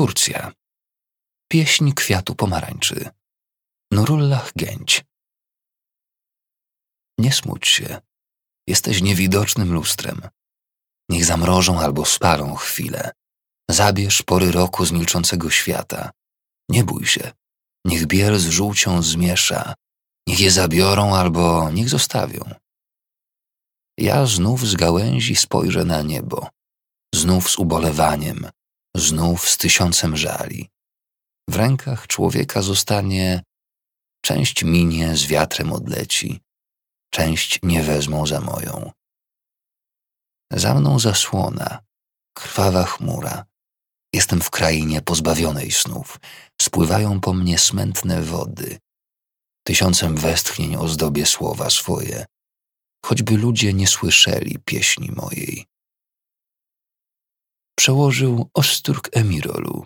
Turcja. Pieśń kwiatu pomarańczy. Nurullah Gęć. Nie smuć się. Jesteś niewidocznym lustrem. Niech zamrożą albo spalą chwilę. Zabierz pory roku z milczącego świata. Nie bój się. Niech biel z żółcią zmiesza. Niech je zabiorą albo niech zostawią. Ja znów z gałęzi spojrzę na niebo. Znów z ubolewaniem. Znów z tysiącem żali. W rękach człowieka zostanie część minie, z wiatrem odleci, część nie wezmą za moją. Za mną zasłona, krwawa chmura. Jestem w krainie pozbawionej snów. Spływają po mnie smętne wody. Tysiącem westchnień ozdobię słowa swoje, choćby ludzie nie słyszeli pieśni mojej. Przełożył Osturk Emirolu